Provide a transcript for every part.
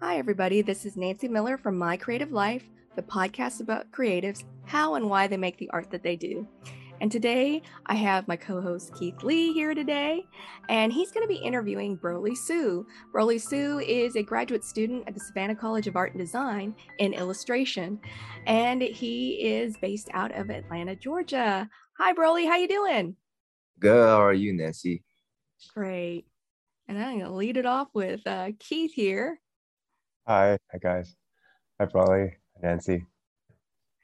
Hi, everybody. This is Nancy Miller from My Creative Life, the podcast about creatives, how and why they make the art that they do. And today I have my co host Keith Lee here today, and he's going to be interviewing Broly Sue. Broly Sue is a graduate student at the Savannah College of Art and Design in illustration, and he is based out of Atlanta, Georgia. Hi, Broly. How you doing? Good. How are you, Nancy? Great. And I'm going to lead it off with uh, Keith here. Hi. Hi, guys. Hi, Broly. Nancy.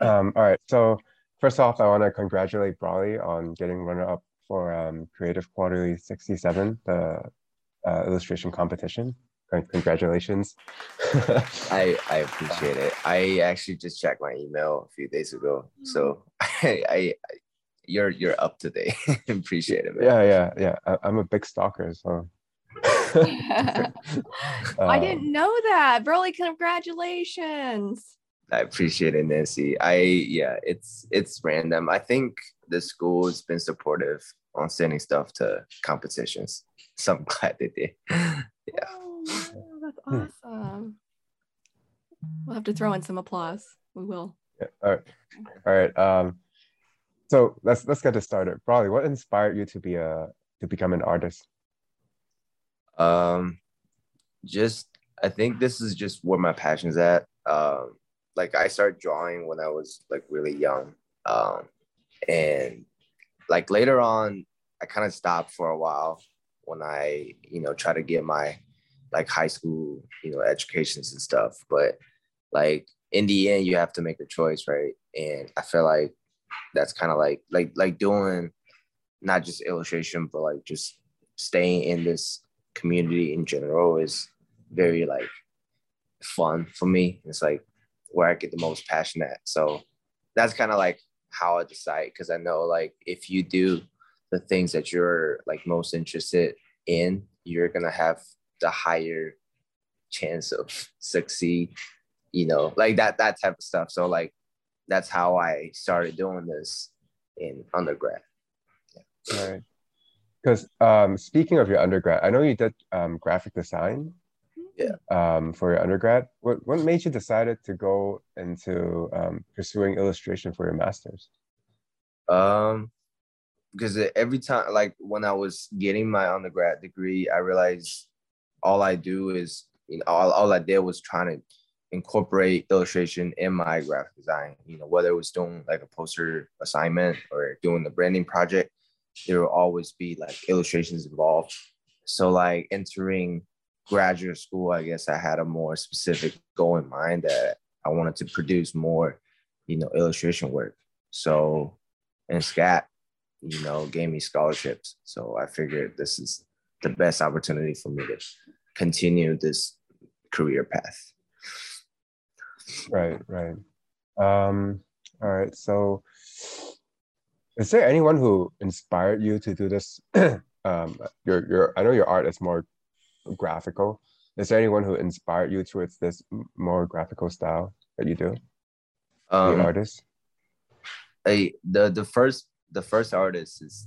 Um, all right. So First off, I want to congratulate Broly on getting runner-up for um, Creative Quarterly 67, the uh, illustration competition. Congratulations. I, I appreciate it. I actually just checked my email a few days ago. So I, I, I you're you're up to date. appreciate it, man. Yeah, yeah, yeah. I, am a big stalker, so I didn't know that. Broly, congratulations. I appreciate it, Nancy. I yeah, it's it's random. I think the school has been supportive on sending stuff to competitions. So I'm glad they did. yeah. Oh, that's awesome. We'll have to throw in some applause. We will. Yeah. All right. All right. Um, so let's let's get this started. Broly, what inspired you to be a to become an artist? Um, just I think this is just where my passion's at. Um, like I started drawing when I was like really young. Um, and like later on, I kind of stopped for a while when I, you know, try to get my like high school, you know, educations and stuff. But like in the end, you have to make a choice, right? And I feel like that's kind of like like like doing not just illustration, but like just staying in this community in general is very like fun for me. It's like where I get the most passionate. So that's kind of like how I decide because I know like if you do the things that you're like most interested in, you're gonna have the higher chance of succeed. You know, like that that type of stuff. So like that's how I started doing this in undergrad. Yeah. All right. Because um, speaking of your undergrad, I know you did um, graphic design yeah. um, for your undergrad. What, what made you decided to go into um, pursuing illustration for your master's? Um because every time like when i was getting my undergrad degree i realized all i do is you know all, all i did was trying to incorporate illustration in my graphic design you know whether it was doing like a poster assignment or doing the branding project there will always be like illustrations involved so like entering graduate school, I guess I had a more specific goal in mind that I wanted to produce more, you know, illustration work. So, and SCAD, you know, gave me scholarships. So I figured this is the best opportunity for me to continue this career path. Right, right. Um, all right. So, is there anyone who inspired you to do this? um, your, your, I know your art is more graphical. Is there anyone who inspired you towards this more graphical style that you do? Um, the artist. I, the the first the first artist is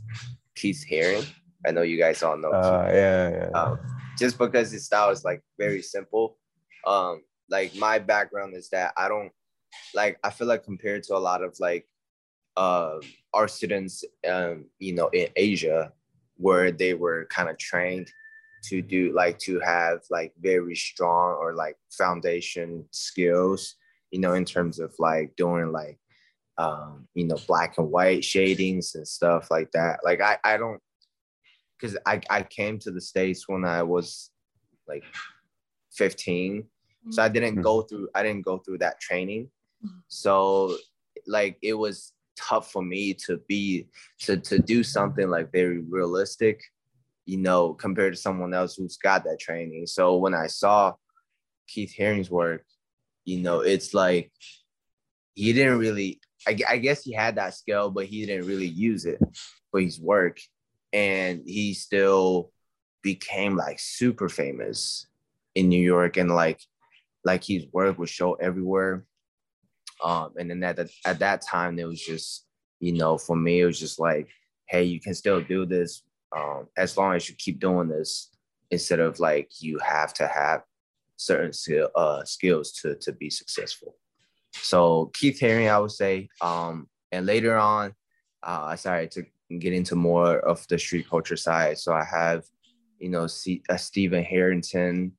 Keith Haring. I know you guys all know. Uh, yeah, yeah. Um, just because his style is like very simple. Um, like my background is that I don't like. I feel like compared to a lot of like uh, our students, um, you know, in Asia, where they were kind of trained to do like to have like very strong or like foundation skills you know in terms of like doing like um you know black and white shadings and stuff like that like i i don't because i i came to the states when i was like 15 so i didn't mm-hmm. go through i didn't go through that training mm-hmm. so like it was tough for me to be to to do something like very realistic you know, compared to someone else who's got that training. So when I saw Keith Haring's work, you know, it's like he didn't really, I, I guess he had that skill, but he didn't really use it for his work. And he still became like super famous in New York and like, like his work was show everywhere. Um, and then at, the, at that time, it was just, you know, for me, it was just like, hey, you can still do this um, as long as you keep doing this instead of like you have to have certain skill uh skills to to be successful. So Keith Haring, I would say, um, and later on, uh, I started to get into more of the street culture side. So I have, you know, C- uh, Steven Harrington,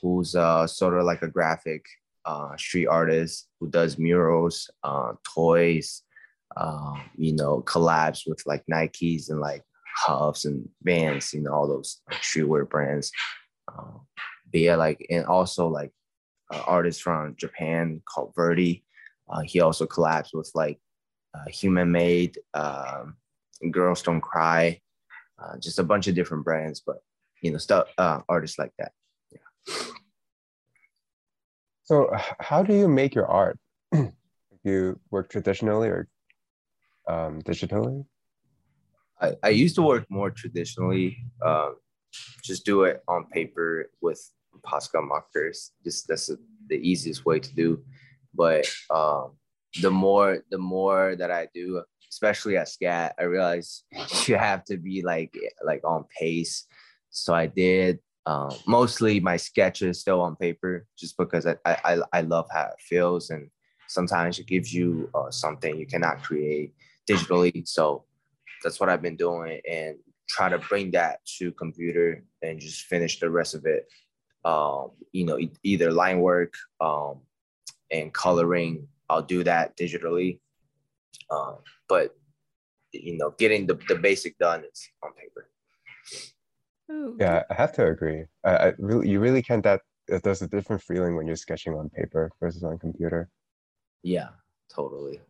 who's uh, sort of like a graphic uh, street artist who does murals, uh, toys, um, you know, collabs with like Nikes and like Huffs and Vans, you know, all those like, streetwear brands. Um, but yeah, like, and also like uh, from Japan called Verdy. Uh, he also collabs with like uh, Human Made, um, Girls Don't Cry, uh, just a bunch of different brands, but you know, stuff uh, artists like that. Yeah. So, how do you make your art? Do you work traditionally or um, digitally? I, I used to work more traditionally, um, just do it on paper with Posca markers. Just that's a, the easiest way to do. But um, the more the more that I do, especially at SCAD, I realize you have to be like like on pace. So I did um, mostly my sketches still on paper, just because I, I I love how it feels, and sometimes it gives you uh, something you cannot create digitally. So that's what I've been doing, and try to bring that to computer and just finish the rest of it. Um, you know, e- either line work um, and coloring. I'll do that digitally, um, but you know, getting the, the basic done is on paper. Ooh. Yeah, I have to agree. I, I really, you really can't. That there's a different feeling when you're sketching on paper versus on computer. Yeah, totally.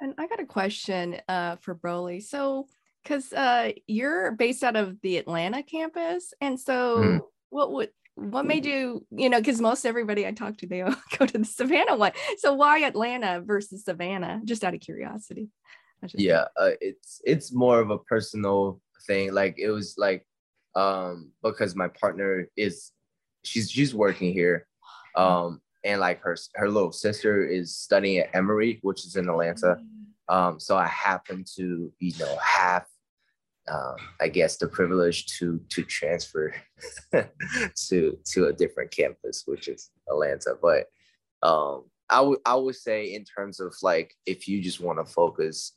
And I got a question uh, for Broly. So, because uh, you're based out of the Atlanta campus, and so Mhm. what would what made you, you know, because most everybody I talk to, they all go to the Savannah one. So why Atlanta versus Savannah? Just out of curiosity. Just- yeah uh, it's it's more of a personal thing like it was like um because my partner is she's she's working here um and like her her little sister is studying at emory which is in atlanta um so i happen to you know have um i guess the privilege to to transfer to to a different campus which is atlanta but um i would i would say in terms of like if you just want to focus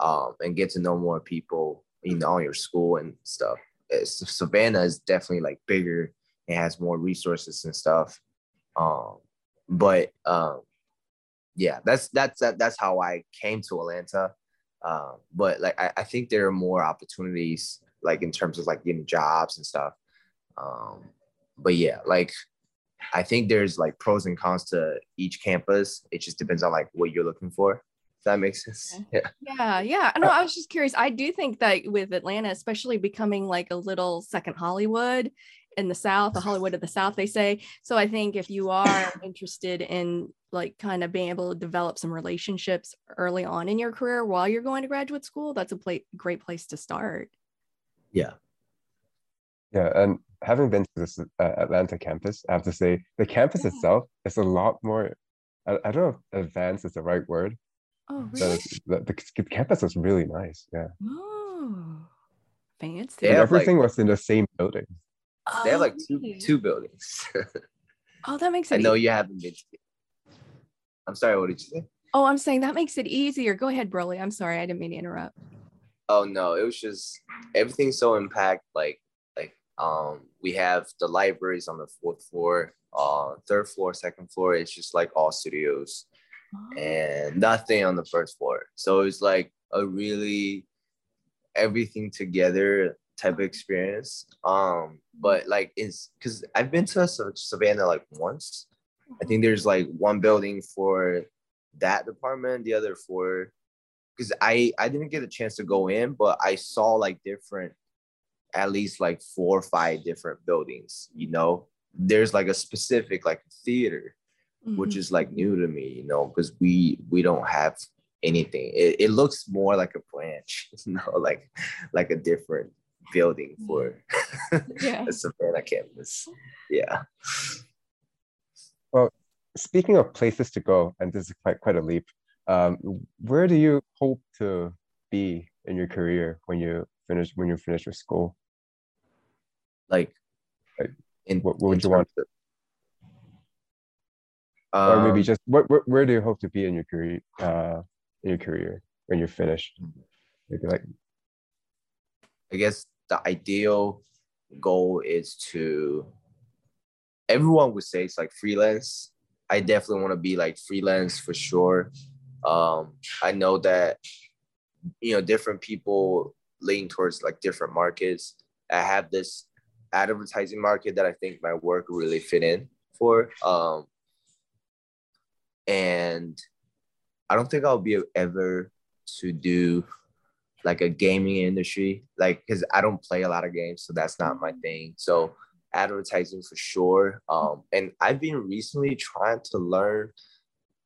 um, and get to know more people, you know, on your school and stuff. It's, Savannah is definitely like bigger and has more resources and stuff. Um, but um, yeah, that's that's that, that's how I came to Atlanta. Um, but like I, I think there are more opportunities like in terms of like getting jobs and stuff. Um, but yeah, like I think there's like pros and cons to each campus. It just depends on like what you're looking for. That makes sense. Okay. Yeah. Yeah, yeah. No, I was just curious. I do think that with Atlanta, especially becoming like a little second Hollywood in the South, the Hollywood of the South, they say. So I think if you are interested in like kind of being able to develop some relationships early on in your career while you're going to graduate school, that's a pla- great place to start. Yeah. Yeah, and having been to this uh, Atlanta campus, I have to say the campus Yeah. itself is a lot more. I, I don't know if advanced is the right word. Oh, really? it's- the, the campus was really nice. Yeah, Oh, fancy. and They like- everything was in the same building. They have Oh, like two really? two buildings. Oh, that makes sense. I know you haven't been. To I'm sorry. What did you say? Oh, I'm saying that makes it easier. Go ahead, Broly. I'm sorry. I didn't mean to interrupt. Oh no, it was just everything's so impact. Like like um, we have the libraries on the fourth floor, uh, third floor, second floor. It's just like all studios Oh. And nothing on the first floor. So it's like a really everything together type of experience. Um, but like it's because I've been to Sa- Savannah like once. I think there's like one building for that department, the other for because I I didn't get a chance to go in, but I saw like different, at least like four or five different buildings. You know, there's like a specific like theater, which Mhm. is like new to me. You know, because we we don't have anything. It, it looks more like a branch, you know, like like a different building for Yeah. a Savannah campus. Yeah. Well, speaking of places to go, and this is quite quite a leap. Um, where do you hope to be in your career when you finish when you finish with school? Like, Like, in what- what would in you want? terms of- or maybe Um, just what, where, where do you hope to be in your career uh in your career when you're finished maybe like I guess the ideal goal is to everyone would say it's like freelance. I definitely want to be like freelance for sure. Um, I know that you know different people lean towards like different markets. I have this advertising market that I think my work really fit in for. Um, and I don't think I'll be ever to do like a gaming industry, like because I don't play a lot of games, so that's not my thing. So advertising for sure. Um, and I've been recently trying to learn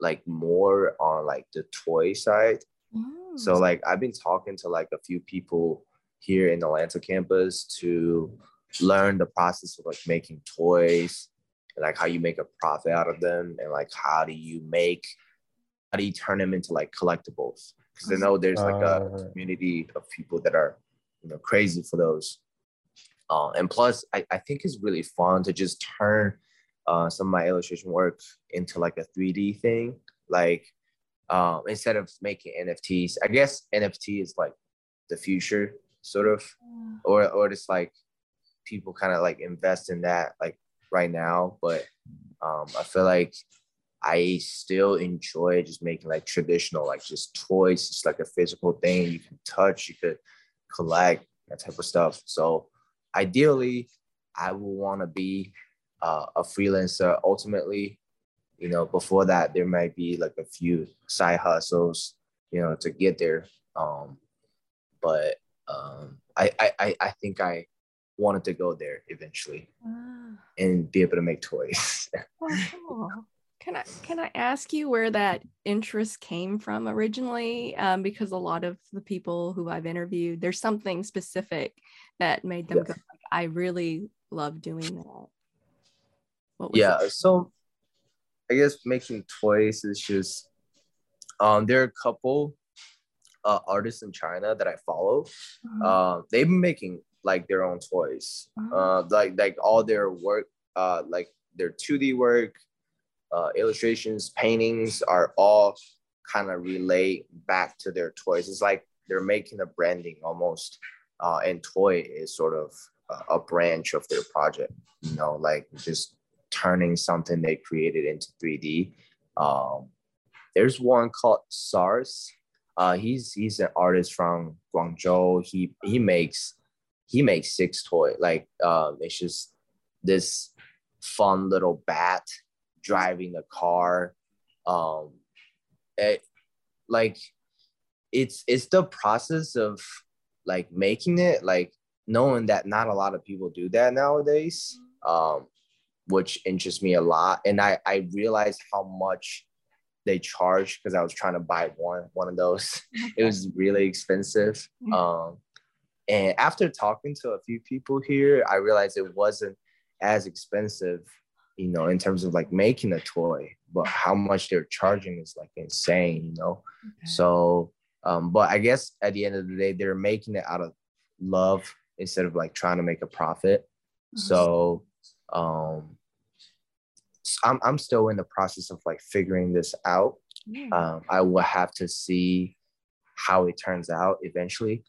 like more on like the toy side. Mm. So like I've been talking to like a few people here in Atlanta campus to learn the process of like making toys and like how you make a profit out of them and like how do you make how do you turn them into like collectibles? Because I know there's like a Uh, community of people that are you know crazy for those. Uh, and plus I, I think it's really fun to just turn uh, some of my illustration work into like a 3d thing. Like um, instead of making nfts i guess nft is like the future sort of. Or or just like people kind of like invest in that like right now but um i feel like i still enjoy just making like traditional like just toys it's like a physical thing. You can touch you could collect that type of stuff. So ideally i would want to be uh, a freelancer ultimately. You know before that there might be like a few side hustles you know to get there. Um but um i i i I think i wanted to go there eventually Ah, and be able to make toys cool. Can I can I ask you where that interest came from originally? Um, because a lot of the people who I've interviewed, there's something specific that made them go, Yes. like, I really love doing that. What was yeah it? so i guess making toys is just um there are a couple uh, artists in china that i follow Mhm. uh, they've been making like their own toys. Uh like like all their work uh like their 2d work uh illustrations paintings are all kind of relate back to their toys. It's like they're making a branding almost uh and toy is sort of a, a branch of their project you know like just turning something they created into 3d um there's one called sars. Uh he's he's an artist from guangzhou. He he makes he makes six toy like um it's just this fun little bat driving a car. Um it like it's it's the process of like making it like knowing that not a lot of people do that nowadays um which interests me a lot. And i i realized how much they charge because i was trying to buy one one of those. It was really expensive. Mhm. um and after talking to a few people here i realized it wasn't as expensive you know in terms of like making a toy but how much they're charging is like insane you know Okay. so um but i guess at the end of the day they're making it out of love instead of like trying to make a profit Mhm. so um I'm, I'm still in the process of like figuring this out Yeah. um, I will have to see how it turns out eventually,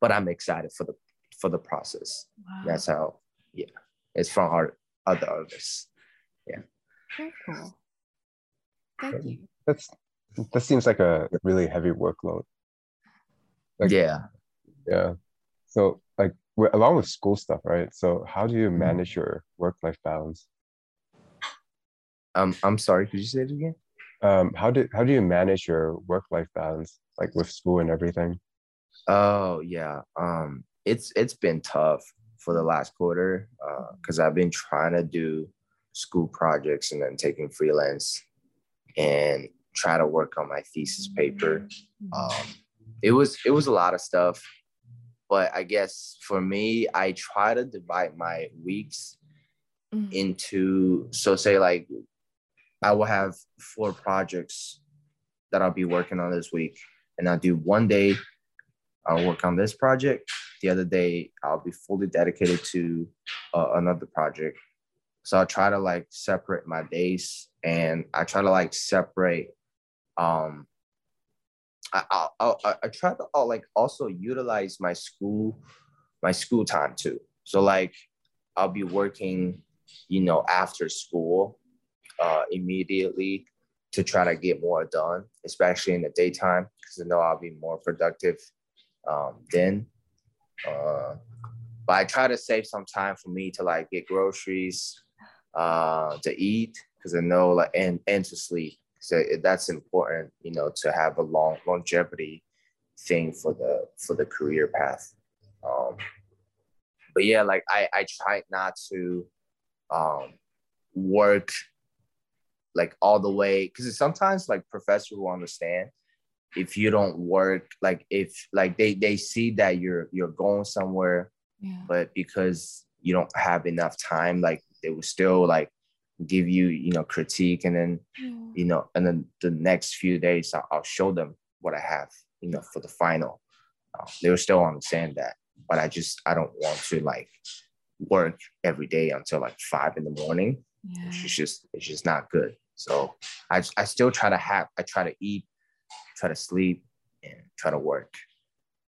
but I'm excited for the for the process. Wow. That's how, yeah, it's from our other artists. Very cool. Thank you. that's that seems like a really heavy workload Like- yeah, yeah so like wi- along with school stuff right so how do you manage your work-life balance um, I'm sorry. Could you say it again? um how do how do you manage your work-life balance like with school and everything Oh yeah, um, it's it's been tough for the last quarter because I've been trying to do school projects and then taking freelance and try to work on my thesis paper. um, it was it was a lot of stuff but i guess for me i try to divide my weeks Mhm. into so say like i will have four projects that i'll be working on this week and i'll do one day i'll work on this project the other day i'll be fully dedicated to uh, another project So I try to like separate my days and I try to like separate um I I, I, I try to uh, like also utilize my school my school time too. So like I'll be working, you know, after school uh immediately to try to get more done, especially in the daytime, because I know I'll be more productive um, then. Uh, but I try to save some time for me to like get groceries, uh, to eat, because I know like and and to sleep. So that's important, you know, to have a long longevity thing for the for the career path. Um, but yeah, like I I try not to um, work like all the way because sometimes like professor will understand if you don't work like if like they they see that you're you're going somewhere Yeah. but because you don't have enough time like they will still like give you you know critique and then you know and then the next few days i'll, I'll show them what i have you know for the final uh, they will still understand that but i just i don't want to like work every day until like five in the morning Yeah. it's just it's just not good so i i still try to have i try to eat try to sleep and try to work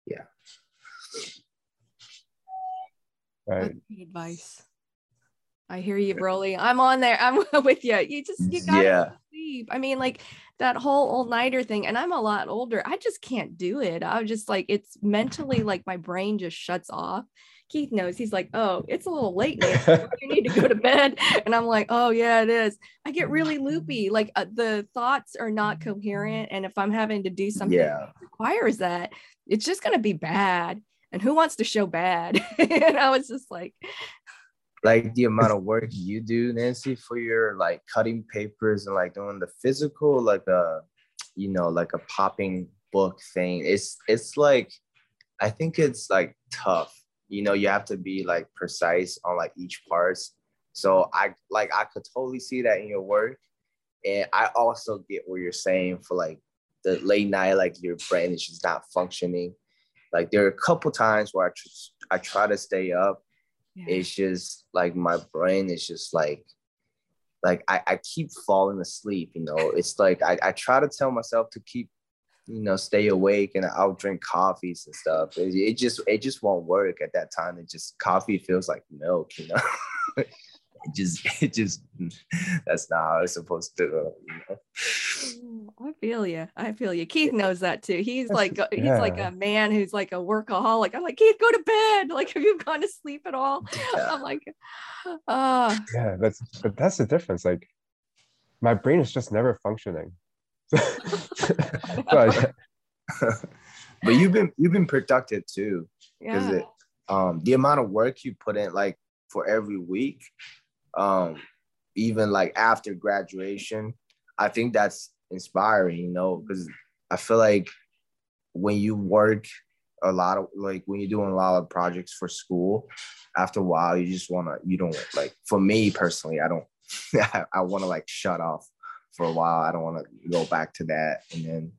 Yeah. Right. That's good advice. I hear you, Broly. I'm on there. I'm with you. You just you gotta Yeah. sleep. I mean, like that whole all nighter thing, and I'm a lot older. I just can't do it. I'm just like, it's mentally like my brain just shuts off. Keith knows. He's like, oh, it's a little late. Nancy. You need to go to bed. And I'm like, oh yeah, it is. I get really loopy. Like uh, the thoughts are not coherent, and if I'm having to do something yeah that requires that, it's just gonna be bad. And who wants to show bad? and I was just like, like the amount of work you do nancy for your like cutting papers and like doing the physical like a you know like a popping book thing it's it's like i think it's like tough you know you have to be like precise on like each parts. So i like i could totally see that in your work. And i also get what you're saying for like the late night like your brain is just not functioning. Like there are a couple times where i, tr- I try to stay up. It's just like my brain is just like like I, I keep falling asleep you know? It's like I, I try to tell myself to keep you know stay awake and i'll drink coffees and stuff it, it just it just won't work at that time it just coffee feels like milk you know it just it just that's not how it's supposed to you know Mm, I feel you. I feel you. Keith knows that too. He's like a, he's like a man who's like a workaholic. I'm like Keith, go to bed. Like, have you gone to sleep at all? Yeah. I'm like, ah, Yeah, that's but that's the difference. Like my brain is just never functioning. but but you've been you've been productive too because yeah. it um the amount of work you put in like for every week um even like after graduation i think that's inspiring you know because i feel like when you work a lot of like when you're doing a lot of projects for school after a while you just want to you don't like for me personally i don't i, I want to like shut off for a while i don't want to go back to that and then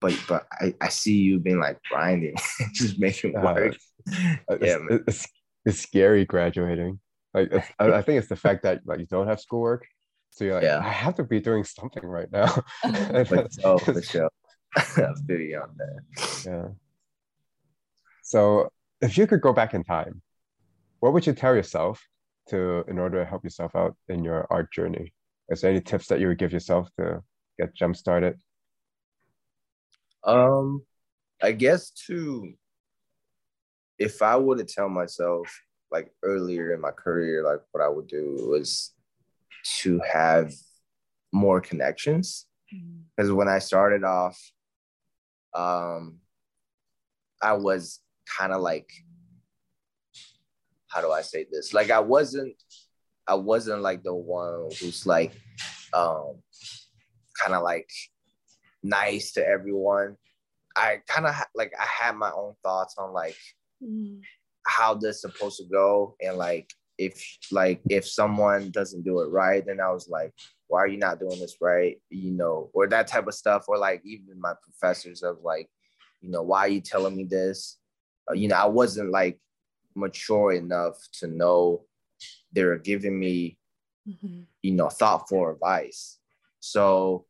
but but I, I see you being like grinding just making Uh, work it's, Yeah, man. it's, it's scary graduating. Like it's, I, I think it's the fact that like you don't have schoolwork, so you're like, Yeah. I have to be doing something right now. but oh for sure i feel you on that yeah. So if you could go back in time, what would you tell yourself to in order to help yourself out in your art journey? Is there any tips that you would give yourself to get jump started? Um, I guess to if I were to tell myself like earlier in my career, like what I would do was to have more connections. Because when I started off, um, I was kind of like, how do I say this? Like I wasn't, I wasn't like the one who's like, um, kind of like nice to everyone. I kind of ha- like I had my own thoughts on like mm, how this supposed to go and like if like if someone doesn't do it right then i was like why are you not doing this right? You know or that type of stuff or like even my professors of like you know why are you telling me this? Uh, you know i wasn't like mature enough to know they were giving me mm-hmm. you know, thoughtful advice. So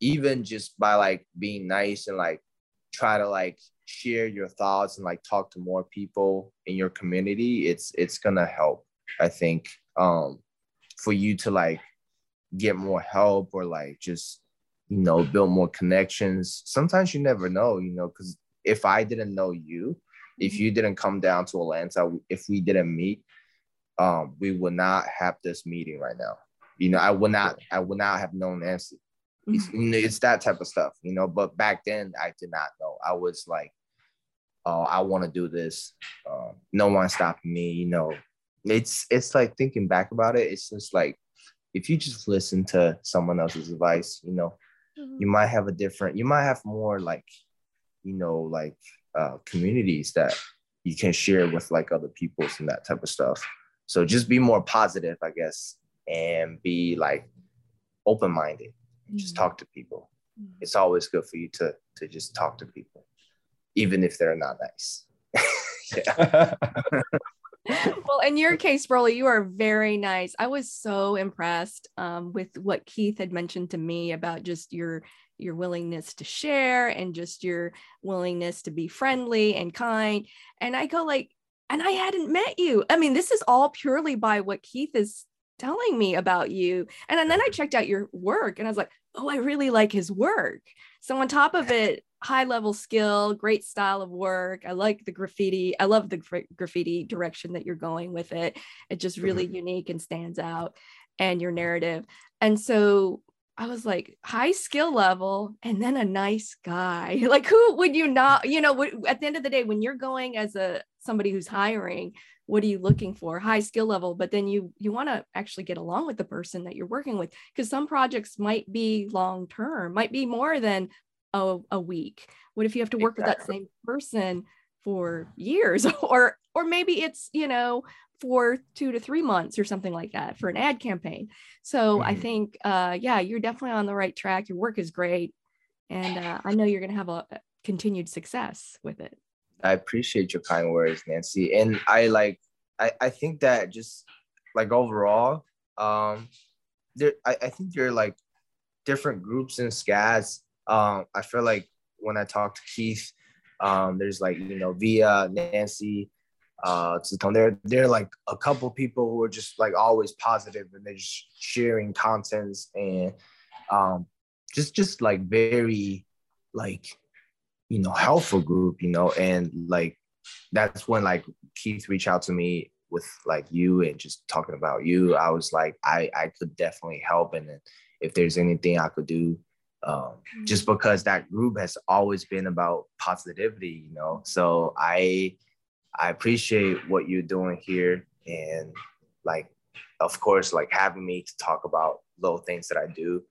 even just by like being nice and like try to like share your thoughts and like talk to more people in your community, it's it's gonna help. I think um for you to like get more help or like just you know build more connections. Sometimes you never know, you know, because if I didn't know you, if mm-hmm. you didn't come down to Atlanta, if we didn't meet, um, we would not have this meeting right now. You know, I would not, I would not have known Nancy. It's, mm-hmm. it's that type of stuff, you know. But back then, I did not know. I was like, "Oh, I want to do this." Uh, no one stopping me, you know. It's it's like thinking back about it. It's just like if you just listen to someone else's advice, you know, mm-hmm. you might have a different. You might have more like, you know, like uh, communities that you can share with like other peoples and that type of stuff. So just be more positive, I guess, and be like open minded. Mm-hmm. Just talk to people. Mm-hmm. It's always good for you to to just talk to people, even if they're not nice. well, in your case, Broly, you are very nice. I was so impressed um, with what Keith had mentioned to me about just your your willingness to share and just your willingness to be friendly and kind. And I go like, and I hadn't met you. I mean, this is all purely by what Keith is telling me about you. And, and then I checked out your work and I was like, oh, I really like his work. So on top of it, high level skill, great style of work. I like the graffiti. I love the graffiti direction that you're going with it. It's just really mm-hmm. unique and stands out and your narrative. And so I was like, high skill level and then a nice guy. Like, who would you not, you know, at the end of the day, when you're going as a somebody who's hiring, what are you looking for? High skill level, but then you you want to actually get along with the person that you're working with because some projects might be long term, might be more than a, a week. What if you have to work exactly. with that same person for years or or maybe it's, you know, for two to three months or something like that for an ad campaign. So mm-hmm. I think, uh, yeah, you're definitely on the right track. Your work is great. And uh, I know you're going to have a, continued success with it. I appreciate your kind words, Nancy. And I like, I, I think that just like overall, um, there, I, I think there are like different groups and scads. Um, I feel like when I talk to Keith, um, there's like, you know, Via, Nancy, uh Zitong. They're they're like a couple people who are just like always positive and they're just sharing contents and um just just like very like you know helpful group, you know, and like that's when like Keith reached out to me with like you and just talking about you. I was like, I I could definitely help and if there's anything I could do um, just mm-hmm. because that group has always been about positivity, you know. So I I appreciate what you're doing here and like of course like having me to talk about little things that I do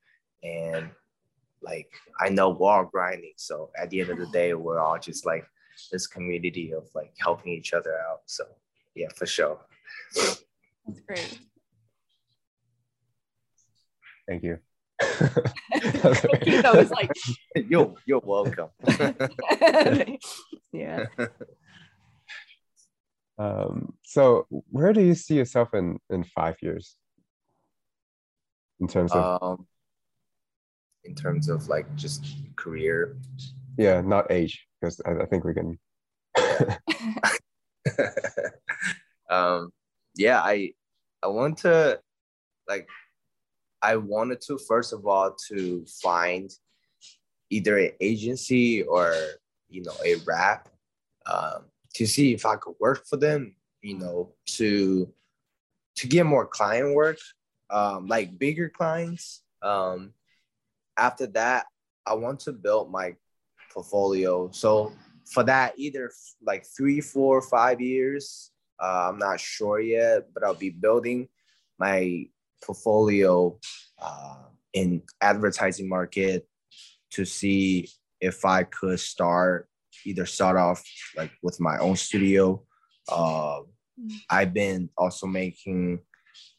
and like I know we're all grinding so at the end of the day we're all just like this community of like helping each other out so yeah for sure that's great thank you Thank you. That was like you're you're welcome. yeah. Um, so where do you see yourself in in five years? In terms of um, in terms of like just career. Yeah, not age, because I, I think we can. um, yeah, I I want to like I wanted to first of all to find either an agency or you know a rap um, to see if I could work for them, you know, to to get more client work, um, like bigger clients. Um, after that, I want to build my portfolio. So for that, either like three, four, five years, uh, I'm not sure yet, but I'll be building my portfolio uh, in advertising market to see if I could start either start off like with my own studio. Uh, I've been also making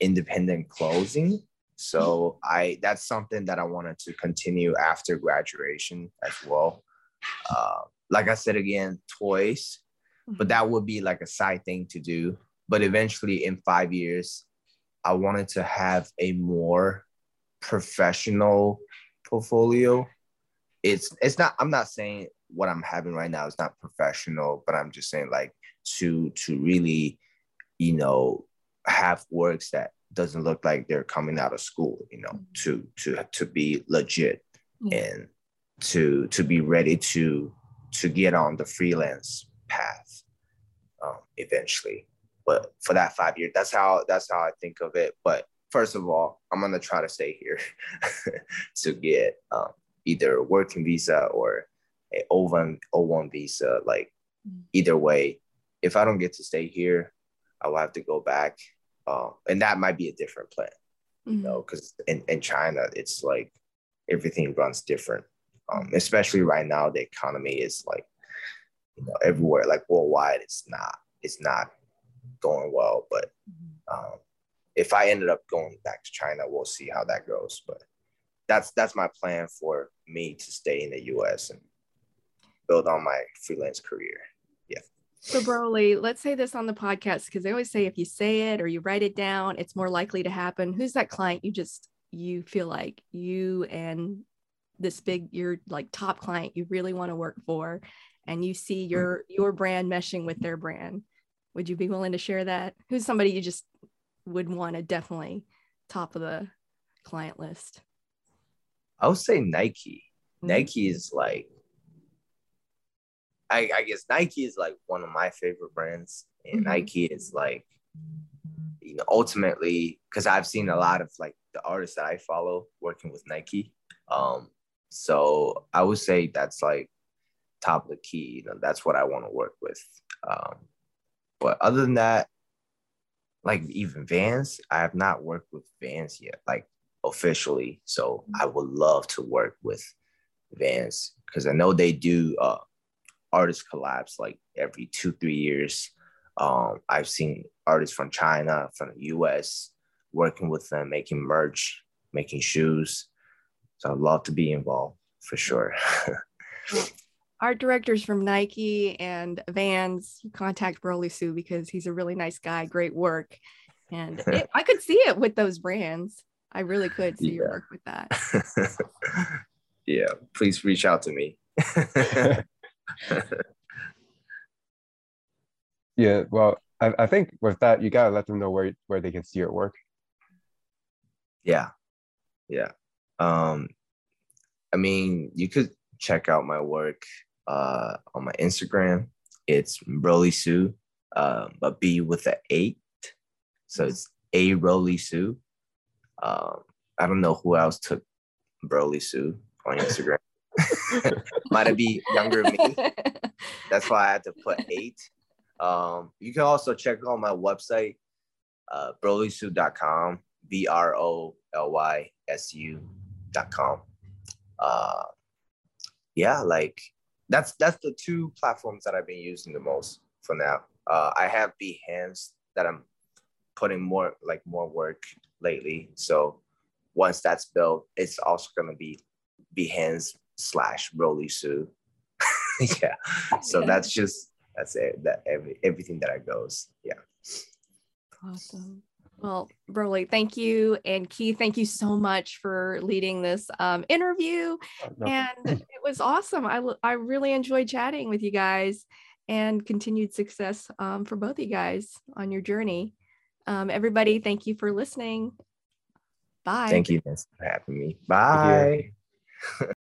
independent clothing. So I that's something that I wanted to continue after graduation as well. Uh, like I said again, toys, but that would be like a side thing to do. But eventually, in five years, I wanted to have a more professional portfolio. It's it's not I'm not saying what I'm having right now is not professional, but I'm just saying like to to really, you know, have works that doesn't look like they're coming out of school, you know, mm-hmm. to to to be legit yeah. and to to be ready to to get on the freelance path um, eventually. But for that five years, that's how that's how I think of it. But first of all, I'm gonna try to stay here to get um, either a working visa or O1 O1 visa. Like mm. either way, if I don't get to stay here, I will have to go back, uh, and that might be a different plan. Mm-hmm. You know, because in, in China, it's like everything runs different. Um, especially right now, the economy is like, you know, everywhere, like worldwide, it's not, it's not going well. But mm-hmm. um, if I ended up going back to China, we'll see how that goes. But that's that's my plan for me to stay in the U.S. and build on my freelance career. Yeah. So, Broly, let's say this on the podcast because they always say if you say it or you write it down, it's more likely to happen. Who's that client you just you feel like you and this big your like top client you really want to work for, and you see your your brand meshing with their brand? Would you be willing to share that? Who's somebody you just would want to definitely top of the client list? I would say Nike. Mm-hmm. Nike is like I, I guess Nike is like one of my favorite brands, and mm-hmm. Nike is like, you know, ultimately because I've seen a lot of like the artists that I follow working with Nike. Um, so I would say that's like top of the key. You know, that's what I want to work with. Um, but other than that, like even Vans, I have not worked with Vans yet, like officially. So I would love to work with Vans because I know they do uh, artist collapse like every two three years. Um, I've seen artists from China, from the U.S. working with them, making merch, making shoes. So I'd love to be involved for sure. Art directors from Nike and Vans contact Broly Sue because he's a really nice guy, great work. And it, I could see it with those brands. I really could see yeah. your work with that. yeah, please reach out to me. yeah, well, I, I think with that, you gotta let them know where where they can see your work. Yeah, yeah. Um, I mean, you could check out my work uh on my Instagram. It's Broly Sue, uh, but B with an eight. So it's a Broly Sue. Um, I don't know who else took Broly Sue on Instagram. Might have been younger me. That's why I had to put eight. Um, you can also check on my website, uh, brolysue.com, B R O L Y S U.com. Uh, yeah, like that's that's the two platforms that I've been using the most for now. Uh, I have Behance that I'm putting more like more work lately. So once that's built, it's also gonna be Behance slash Broly Sue. yeah. So that's just that's it. That every everything that I goes. Yeah. Awesome. Well, Broly, thank you. And Keith, thank you so much for leading this um, interview. Oh, no. And it was awesome. I, I really enjoyed chatting with you guys and continued success um, for both of you guys on your journey. Um, everybody, thank you for listening. Bye. Thank you for having me. Bye.